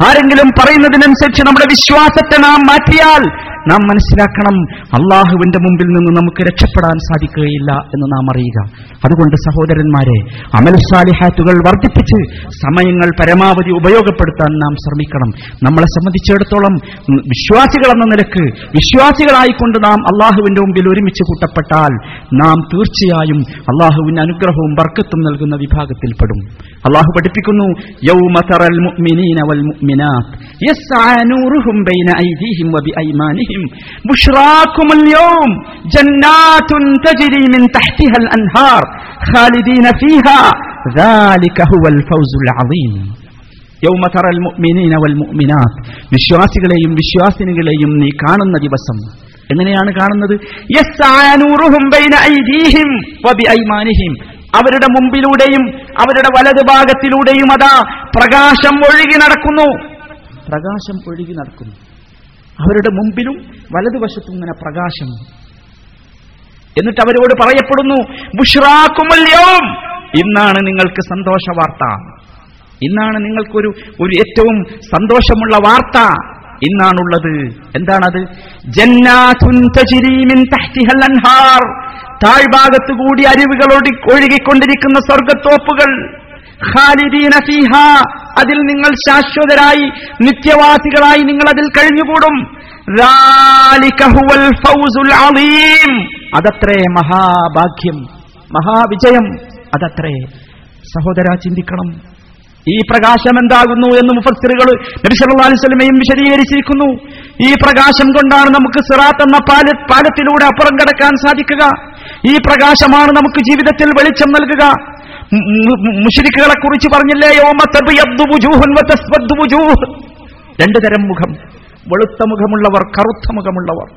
ആരെങ്കിലും പറയുന്നതിനനുസരിച്ച് നമ്മുടെ വിശ്വാസത്തെ നാം മാറ്റിയാൽ നാം മനസ്സിലാക്കണം അള്ളാഹുവിന്റെ മുമ്പിൽ നിന്ന് നമുക്ക് രക്ഷപ്പെടാൻ സാധിക്കുകയില്ല എന്ന് നാം അറിയുക. അതുകൊണ്ട് സഹോദരന്മാരെ അമൽസാലിഹാത്തുകൾ വർദ്ധിപ്പിച്ച് സമയങ്ങൾ പരമാവധി ഉപയോഗപ്പെടുത്താൻ നാം ശ്രമിക്കണം. നമ്മളെ സംബന്ധിച്ചിടത്തോളം വിശ്വാസികൾ എന്ന നിലയ്ക്ക് വിശ്വാസികളായിക്കൊണ്ട് നാം അള്ളാഹുവിന്റെ മുമ്പിൽ ഒരുമിച്ച് കൂട്ടപ്പെട്ടാൽ നാം തീർച്ചയായും അള്ളാഹുവിന് അനുഗ്രഹവും ബർക്കത്തും നൽകുന്ന വിഭാഗത്തിൽപ്പെടും അള്ളാഹു പഠിപ്പിക്കുന്നു വിശ്വാസികളെയും വിശ്വാസിനികളെയും നീ കാണുന്ന ദിവസം എങ്ങനെയാണ് കാണുന്നത് അവരുടെ മുമ്പിലൂടെയും അവരുടെ വലതു ഭാഗത്തിലൂടെയും അതാ പ്രകാശം ഒഴുകി നടക്കുന്നു. പ്രകാശം ഒഴുകി നടക്കുന്നു. അവരുടെ മുമ്പിലും വലതുവശത്തും ഇങ്ങനെ പ്രകാശം. എന്നിട്ട് അവരോട് പറയപ്പെടുന്നു ബുഷ്റാക്കുമല്യോം ഇന്നാണ് നിങ്ങൾക്ക് സന്തോഷ വാർത്ത. ഇന്നാണ് നിങ്ങൾക്കൊരു ഒരു ഏറ്റവും സന്തോഷമുള്ള വാർത്ത. ഇന്നാണുള്ളത്. എന്താണത്? മിൻ തഹ്തിഹൽ അൻഹാർ. താഴ്ഭാഗത്തുകൂടി അരുവികൾ ഒഴുകിക്കൊണ്ടിരിക്കുന്ന സ്വർഗത്തോപ്പുകൾ അതിൽ നിങ്ങൾ ശാശ്വതരായി നിത്യവാസികളായി നിങ്ങൾ അതിൽ കഴിഞ്ഞുകൂടും അതത്രേ മഹാഭാഗ്യം മഹാവിജയം അതത്രേ. സഹോദര ചിന്തിക്കണം. ഈ പ്രകാശം എന്താകുന്നു എന്ന് മുഫസ്സറുകൾ നബിസല്ലാസ്ലമയും വിശദീകരിച്ചിരിക്കുന്നു. ഈ പ്രകാശം കൊണ്ടാണ് നമുക്ക് സിറാത്ത് എന്ന പാലത്തിലൂടെ അപ്പുറം കടക്കാൻ സാധിക്കുക. ഈ പ്രകാശമാണ് നമുക്ക് ജീവിതത്തിൽ വെളിച്ചം നൽകുക. മുഷിരിക്കുകളെ കുറിച്ച് പറഞ്ഞില്ലേ. രണ്ടു തരം മുഖം. വെളുത്ത മുഖമുള്ളവർ കറുത്ത മുഖമുള്ളവർ.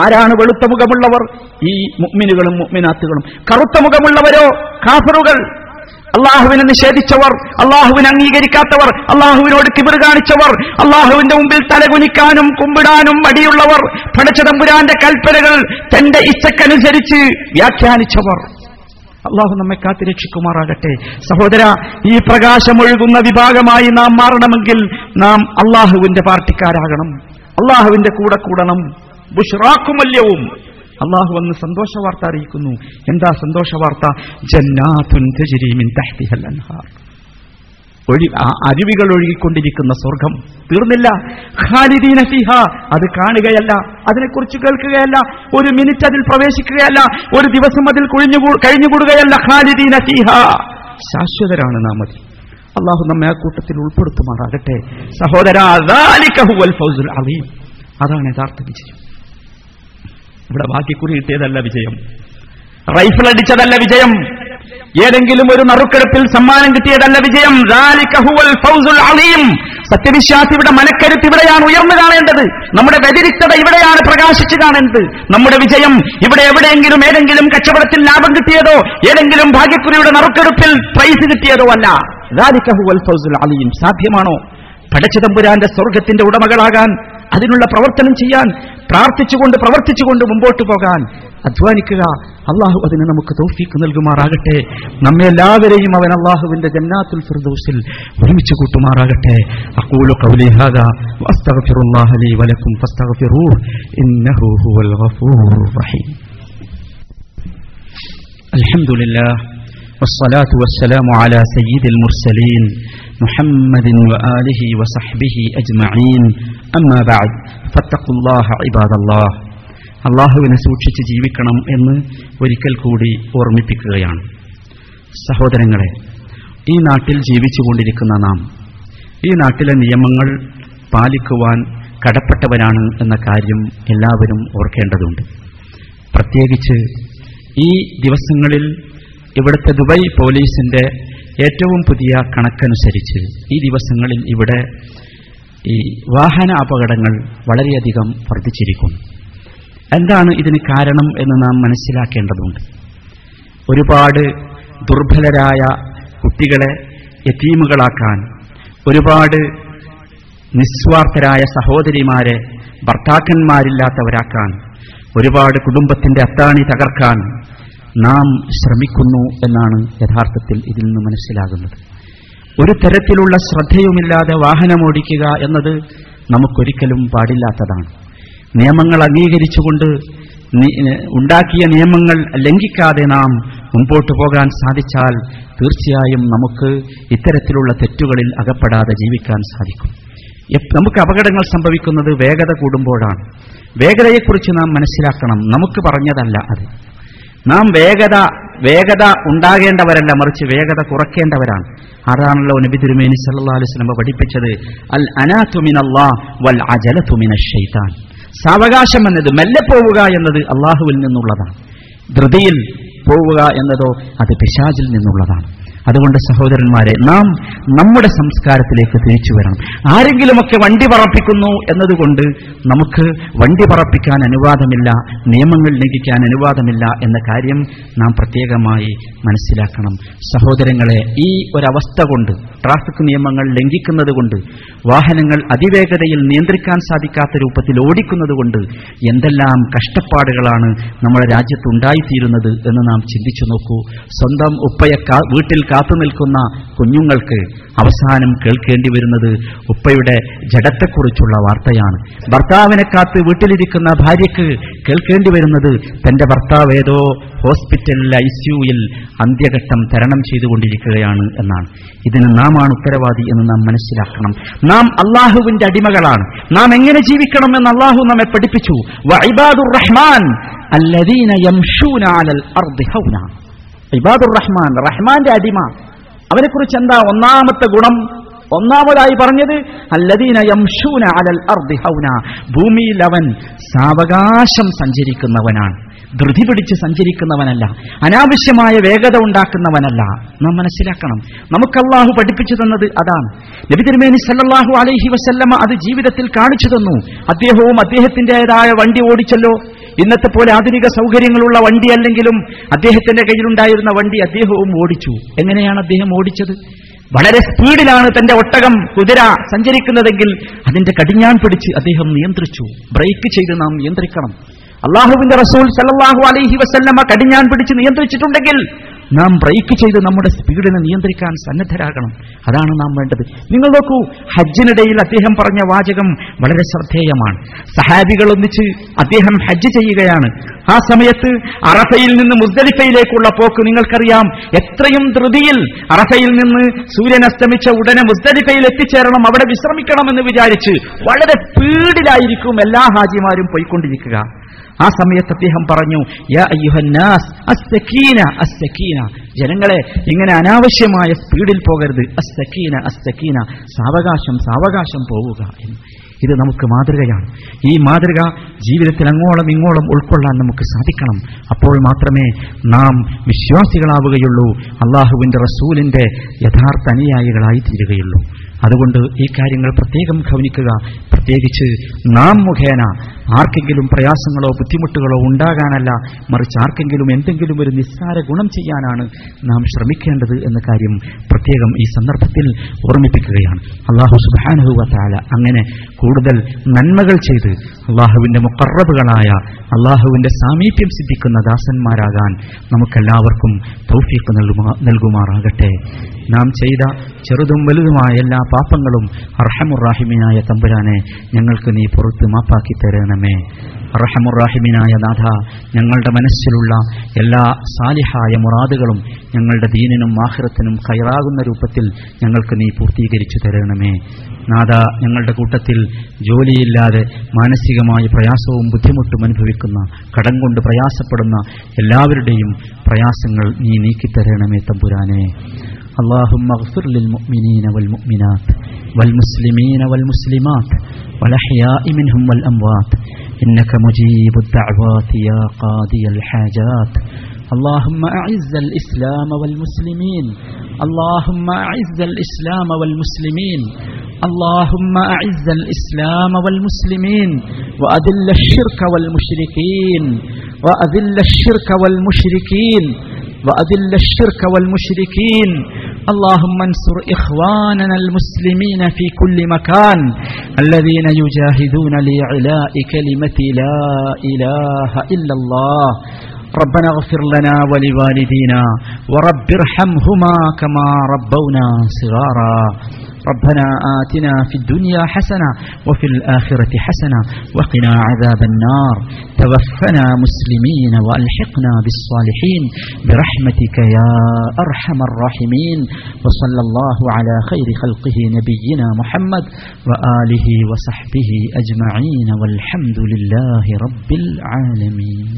ആരാണ് വെളുത്ത മുഖമുള്ളവർ? ഈ മുഅ്മിനുകളും മുഅ്മിനാത്തുകളും. കറുത്ത മുഖമുള്ളവരോ? കാഫറുകൾ. അള്ളാഹുവിനെ നിഷേധിച്ചവർ അള്ളാഹുവിനെ അംഗീകരിക്കാത്തവർ അള്ളാഹുവിനോട് കിബിർ കാണിച്ചവർ അള്ളാഹുവിന്റെ മുമ്പിൽ തലകുനിക്കാനും കുമ്പിടാനും മടിയുള്ളവർ പടച്ചതമ്പുരാന്റെ കൽപ്പനകൾ തന്റെ ഇച്ഛക്കനുസരിച്ച് വ്യാഖ്യാനിച്ചവർ. അള്ളാഹു നമ്മെ കാത്തിരക്ഷിക്കുമാറാകട്ടെ സഹോദര ഈ പ്രകാശമൊഴുകുന്ന വിഭാഗമായി നാം മാറണമെങ്കിൽ നാം അള്ളാഹുവിന്റെ പാർട്ടിക്കാരാകണം. അള്ളാഹുവിന്റെ കൂടെ കൂടണം. ബുഷ്റാക്കുമല്യവും അള്ളാഹു വന്ന് സന്തോഷ വാർത്ത അറിയിക്കുന്നു. എന്താ സന്തോഷ വാർത്ത അരുവികൾ ഒഴുകിക്കൊണ്ടിരിക്കുന്ന സ്വർഗം തീർന്നില്ല. ഖാലിദീന ഫിഹ. അത് കാണുകയല്ല അതിനെക്കുറിച്ച് കേൾക്കുകയല്ല ഒരു മിനിറ്റ് അതിൽ പ്രവേശിക്കുകയല്ല ഒരു ദിവസം അതിൽ കുഴിഞ്ഞു കഴിഞ്ഞുകൂടുകയല്ല ഖാലിദീന ഫിഹ. ശാശ്വതരാണ് നാം അതിൽ. അള്ളാഹു നമ്മെ ആ കൂട്ടത്തിൽ ഉൾപ്പെടുത്തുമാറാകട്ടെ. സഹോദര അതാണ് യഥാർത്ഥ വിജയം. ഇവിടെ ബാക്കിക്കുറി കിട്ടിയതല്ല വിജയം. റൈഫിൾ അടിച്ചതല്ല വിജയം. ഏതെങ്കിലും ഒരു നറുക്കെടുപ്പിൽ സമ്മാനം കിട്ടിയതല്ല വിജയം. സത്യവിശ്വാസിയുടെ മനക്കരുത്ത് ഇവിടെയാണ് ഉയർന്നു കാണേണ്ടത്. നമ്മുടെ വ്യതിരിക്തത ഇവിടെയാണ് പ്രകാശിച്ചു കാണേണ്ടത്. നമ്മുടെ വിജയം ഇവിടെ എവിടെയെങ്കിലും ഏതെങ്കിലും കച്ചവടത്തിൽ ലാഭം കിട്ടിയതോ ഏതെങ്കിലും ഭാഗ്യക്കുറിയുടെ നറുക്കെടുപ്പിൽ പ്രൈസ് കിട്ടിയതോ അല്ല. സാധ്യമാണോ? പടച്ചതമ്പുരാന്റെ സ്വർഗത്തിന്റെ ഉടമകളാകാൻ അതിനുള്ള പ്രവർത്തനം ചെയ്യാൻ പ്രാർത്ഥിച്ചുകൊണ്ട് പ്രവർത്തിച്ചുകൊണ്ട് മുമ്പോട്ട് പോകാൻ അധ്വാനിക്കുക അള്ളാഹു അതിന് നമുക്ക് തൗഫീക്ക് നൽകുമാറാകട്ടെ നമ്മെ എല്ലാവരെയും അവൻ അള്ളാഹുവിന്റെ ജന്നാത്തുൽ ഫിർദൗസിൽ ഒരുമിച്ച് കൂട്ടുമാറാകട്ടെ അഖൂലു ഖൗലി ഹാദാ വഅസ്തഗ്ഫിറുല്ലാഹ ലീ വലക്കും ഫസ്തഗ്ഫിറൂഹു ഇന്നഹു ഹുവൽ ഗഫൂറുർ റഹീം الحمد لله والصلاة والسلام على سيد المرسلين محمد وآله وصحبه أجمعين أما بعد فاتقوا الله عباد الله അള്ളാഹുവിനെ സൂക്ഷിച്ച് ജീവിക്കണം എന്ന് ഒരിക്കൽ കൂടി ഓർമ്മിപ്പിക്കുകയാണ് സഹോദരങ്ങളെ ഈ നാട്ടിൽ ജീവിച്ചുകൊണ്ടിരിക്കുന്ന നാം ഈ നാട്ടിലെ നിയമങ്ങൾ പാലിക്കുവാൻ കടപ്പെട്ടവരാണ് എന്ന കാര്യം എല്ലാവരും ഓർക്കേണ്ടതുണ്ട് പ്രത്യേകിച്ച് ഈ ദിവസങ്ങളിൽ ഇവിടുത്തെ ദുബൈ പോലീസിന്റെ ഏറ്റവും പുതിയ കണക്കനുസരിച്ച് ഈ ദിവസങ്ങളിൽ ഇവിടെ ഈ വാഹന അപകടങ്ങൾ വളരെയധികം വർദ്ധിച്ചിരിക്കുന്നു. എന്താണ് ഇതിന് കാരണം എന്ന് നാം മനസ്സിലാക്കേണ്ടതുണ്ട്. ഒരുപാട് ദുർബലരായ കുട്ടികളെ യത്തീമുകളാക്കാൻ ഒരുപാട് നിസ്വാർത്ഥരായ സഹോദരിമാരെ ഭർത്താക്കന്മാരില്ലാത്തവരാക്കാൻ ഒരുപാട് കുടുംബത്തിന്റെ അത്താണി തകർക്കാൻ നാം ശ്രമിക്കുന്നു എന്നാണ് യഥാർത്ഥത്തിൽ ഇതിൽ നിന്ന് മനസ്സിലാകുന്നത്. ഒരു തരത്തിലുള്ള ശ്രദ്ധയുമില്ലാതെ വാഹനമോടിക്കുക എന്നത് നമുക്കൊരിക്കലും പാടില്ലാത്തതാണ്. നിയമങ്ങൾ അംഗീകരിച്ചുകൊണ്ട് ഉണ്ടാക്കിയ നിയമങ്ങൾ ലംഘിക്കാതെ നാം മുമ്പോട്ട് പോകാൻ സാധിച്ചാൽ തീർച്ചയായും നമുക്ക് ഇത്തരത്തിലുള്ള തെറ്റുകളിൽ അകപ്പെടാതെ ജീവിക്കാൻ സാധിക്കും. നമുക്ക് അപകടങ്ങൾ സംഭവിക്കുന്നത് വേഗത കൂടുമ്പോഴാണ്. വേഗതയെക്കുറിച്ച് നാം മനസ്സിലാക്കണം. നമുക്ക് പറഞ്ഞതല്ല അത്. നാം വേഗത വേഗത ഉണ്ടാകേണ്ടവരല്ല മറിച്ച് വേഗത കുറയ്ക്കേണ്ടവരാണ് അതാണല്ലോ നബി തിരുമേനി വസല്ലം പഠിപ്പിച്ചത്. അൽ അനാതു മിനല്ലാഹ് വൽ അജലതു മിനശ് ശൈത്താൻ സാവകാശം എന്നത് മെല്ലെ പോവുക എന്നത് അള്ളാഹുവിൽ നിന്നുള്ളതാണ്. ധൃതിയിൽ പോവുക എന്നതോ അത് പിശാചിൽ നിന്നുള്ളതാണ്. അതുകൊണ്ട് സഹോദരന്മാരെ നാം നമ്മുടെ സംസ്കാരത്തിലേക്ക് തിരിച്ചു വരണം. ആരെങ്കിലുമൊക്കെ വണ്ടി പറപ്പിക്കുന്നു എന്നതുകൊണ്ട് നമുക്ക് വണ്ടി പറപ്പിക്കാൻ അനുവാദമില്ല നിയമങ്ങൾ ലംഘിക്കാൻ അനുവാദമില്ല എന്ന കാര്യം നാം പ്രത്യേകമായി മനസ്സിലാക്കണം. സഹോദരങ്ങളെ ഈ ഒരവസ്ഥ കൊണ്ട് ട്രാഫിക് നിയമങ്ങൾ ലംഘിക്കുന്നത് കൊണ്ട് വാഹനങ്ങൾ അതിവേഗതയിൽ നിയന്ത്രിക്കാൻ സാധിക്കാത്ത രൂപത്തിൽ ഓടിക്കുന്നത് കൊണ്ട് എന്തെല്ലാം കഷ്ടപ്പാടുകളാണ് നമ്മുടെ രാജ്യത്ത് രാജ്യത്തുണ്ടായിത്തീരുന്നത് എന്ന് നാം ചിന്തിച്ചു നോക്കൂ. സ്വന്തം ഉപ്പയെ വീട്ടിൽ കാത്തു നിൽക്കുന്ന കുഞ്ഞുങ്ങൾക്ക് അവസാനം കേൾക്കേണ്ടി വരുന്നത് ഉപ്പയുടെ ജഡത്തെക്കുറിച്ചുള്ള വാർത്തയാണ്. ഭർത്താവിനെ കാത്ത് വീട്ടിലിരിക്കുന്ന ഭാര്യയ്ക്ക് കേൾക്കേണ്ടി വരുന്നത് തന്റെ ഭർത്താവ് ഏതോ ഹോസ്പിറ്റലിൽ ഐ സിയുയിൽ അന്ത്യഘട്ടം തരണം ചെയ്തുകൊണ്ടിരിക്കുകയാണ് എന്നാണ്. ഇതിന് നാമാണ് ഉത്തരവാദി എന്ന് നാം മനസ്സിലാക്കണം. നാം അള്ളാഹുവിന്റെ അടിമകളാണ്. നാം എങ്ങനെ ജീവിക്കണം എന്ന് അള്ളാഹു നമ്മെ പഠിപ്പിച്ചു. റഹ്മാൻ അല്ലദീന യംശൂന അലൽ ഹൗന. ഇബാദുർ റഹ്മാൻ റഹ്മാന്റെ അടിമ. അവനെക്കുറിച്ച് എന്താ ഒന്നാമത്തെ ഗുണം? ഒന്നാമതായി പറഞ്ഞത് അല്ലദീന അലൽ അർദി ഹൗന. ഭൂമിയിൽ അവൻ സാവകാശം സഞ്ചരിക്കുന്നവനാണ്. ധൃതി പിടിച്ച് സഞ്ചരിക്കുന്നവനല്ല. അനാവശ്യമായ വേഗത ഉണ്ടാക്കുന്നവനല്ല. നാം മനസ്സിലാക്കണം. നമുക്ക് അള്ളാഹു പഠിപ്പിച്ചു തന്നത് അതാണ്. നബി തിരുമേനി സല്ലാഹു അലൈഹി വസല്ലമ അത് ജീവിതത്തിൽ കാണിച്ചു തന്നു. അദ്ദേഹവും അദ്ദേഹത്തിന്റെതായ വണ്ടി ഓടിച്ചല്ലോ. ഇന്നത്തെ പോലെ ആധുനിക സൗകര്യങ്ങളുള്ള വണ്ടി അല്ലെങ്കിലും അദ്ദേഹത്തിന്റെ കയ്യിലുണ്ടായിരുന്ന വണ്ടി അദ്ദേഹവും ഓടിച്ചു. എങ്ങനെയാണ് അദ്ദേഹം ഓടിച്ചത്? വളരെ സ്പീഡിലാണ് തന്റെ ഒട്ടകം കുതിര സഞ്ചരിക്കുന്നതെങ്കിൽ അതിന്റെ കടിഞ്ഞാൻ പിടിച്ച് അദ്ദേഹം നിയന്ത്രിച്ചു. ബ്രേക്ക് ചെയ്ത് നാം നിയന്ത്രിക്കണം. അള്ളാഹുവിന്റെ റസൂൽ സല്ലാഹു അലൈഹി വസല്ലമ കടിഞ്ഞാൻ പിടിച്ച് നിയന്ത്രിച്ചിട്ടുണ്ടെങ്കിൽ നാം ബ്രേക്ക് ചെയ്ത് നമ്മുടെ സ്പീഡിനെ നിയന്ത്രിക്കാൻ സന്നദ്ധരാകണം. അതാണ് നാം വേണ്ടത്. നിങ്ങൾ നോക്കൂ ഹജ്ജിനിടയിൽ അദ്ദേഹം പറഞ്ഞ വാചകം വളരെ ശ്രദ്ധേയമാണ്. സഹാബികൾ ഒന്നിച്ച് അദ്ദേഹം ഹജ്ജ് ചെയ്യുകയാണ്. ആ സമയത്ത് അറഫയിൽ നിന്ന് മുസ്ദലിഫയിലേക്കുള്ള പോക്ക് നിങ്ങൾക്കറിയാം. എത്രയും ധൃതിയിൽ അറഫയിൽ നിന്ന് സൂര്യൻ അസ്തമിച്ച ഉടനെ മുസ്ദലിഫയിൽ എത്തിച്ചേരണം അവിടെ വിശ്രമിക്കണമെന്ന് വിചാരിച്ച് വളരെ പീടിലായിരിക്കും എല്ലാ ഹാജിമാരും പോയിക്കൊണ്ടിരിക്കുക. ആ സമയത്ത് അദ്ദേഹം പറഞ്ഞു യാ അയ്യുഹന്നാസ് ജനങ്ങളെ ഇങ്ങനെ അനാവശ്യമായ സ്പീഡിൽ പോകരുത്. അസ്തക്കീന അസ്തക്കീന സാവകാശം സാവകാശം പോവുക എന്ന്. ഇത് നമുക്ക് മാതൃകയാണ്. ഈ മാതൃക ജീവിതത്തിൽ അങ്ങോളം ഇങ്ങോളം ഉൾക്കൊള്ളാൻ നമുക്ക് സാധിക്കണം. അപ്പോൾ മാത്രമേ നാം വിശ്വാസികളാവുകയുള്ളൂ. അള്ളാഹുവിന്റെ റസൂലിന്റെ യഥാർത്ഥ അനുയായികളായി തീരുകയുള്ളൂ അതുകൊണ്ട് ഈ കാര്യങ്ങൾ പ്രത്യേകം ഗവനിക്കുക പ്രത്യേകിച്ച് നാം മുഖേന ആർക്കെങ്കിലും പ്രയാസങ്ങളോ ബുദ്ധിമുട്ടുകളോ ഉണ്ടാകാനല്ല മറിച്ച് ആർക്കെങ്കിലും എന്തെങ്കിലും ഒരു നിസ്സാര ഗുണം ചെയ്യാനാണ് നാം ശ്രമിക്കേണ്ടത് എന്ന കാര്യം പ്രത്യേകം ഈ സന്ദർഭത്തിൽ ഓർമ്മിപ്പിക്കുകയാണ്. അള്ളാഹു സുബാനഹുവ താല അങ്ങനെ കൂടുതൽ നന്മകൾ ചെയ്ത് അള്ളാഹുവിന്റെ മുക്കറബുകളായ അള്ളാഹുവിന്റെ സാമീപ്യം സിദ്ധിക്കുന്ന ദാസന്മാരാകാൻ നമുക്കെല്ലാവർക്കും തൗഫീഖ് നൽകുമാ നൽകുമാറാകട്ടെ. നാം ചെയ്ത ചെറുതും വലുതുമായ എല്ലാ പാപങ്ങളും അർഹമുറാഹിമിനായ തമ്പുരാനെ ഞങ്ങൾക്ക് നീ പുറത്ത് മാപ്പാക്കി തരണമേ. അർഹമുറാഹിമിനായ നാഥ ഞങ്ങളുടെ മനസ്സിലുള്ള എല്ലാ സാലിഹായ മുറാദുകളും ഞങ്ങളുടെ ദീനിനും ആഹ്റത്തിനും കയറാകുന്ന രൂപത്തിൽ ഞങ്ങൾക്ക് നീ പൂർത്തീകരിച്ചു തരണമേ. നാഥ ഞങ്ങളുടെ കൂട്ടത്തിൽ ജോലിയില്ലാതെ മാനസികമായ പ്രയാസവും ബുദ്ധിമുട്ടും അനുഭവിക്കുന്ന കടം കൊണ്ട് പ്രയാസപ്പെടുന്ന എല്ലാവരുടെയും പ്രയാസങ്ങൾ നീ നീക്കിത്തരണമേ തമ്പുരാനെ. اللهم اغفر للمؤمنين والمؤمنات والمسلمين والمسلمات والأحياء منهم والأموات إنك مجيب الدعوات يا قاضي الحاجات اللهم أعز الإسلام والمسلمين اللهم أعز الإسلام والمسلمين اللهم أعز الإسلام والمسلمين وأذل الشرك والمشركين وأذل الشرك والمشركين وأذل الشرك والمشركين. اللهم انصر إخواننا المسلمين في كل مكان. الذين يجاهدون لإعلاء كلمة لا إله إلا الله. ربنا اغفر لنا ولوالدينا ورب ارحمهما كما ربونا صغارا. ربنا آتنا في الدنيا حسنة وفي الآخرة حسنة وقنا عذاب النار. توفنا مسلمين وألحقنا بالصالحين. برحمتك يا أرحم الراحمين. وصلى الله على خير خلقه نبينا محمد وآله وصحبه أجمعين. والحمد لله رب العالمين.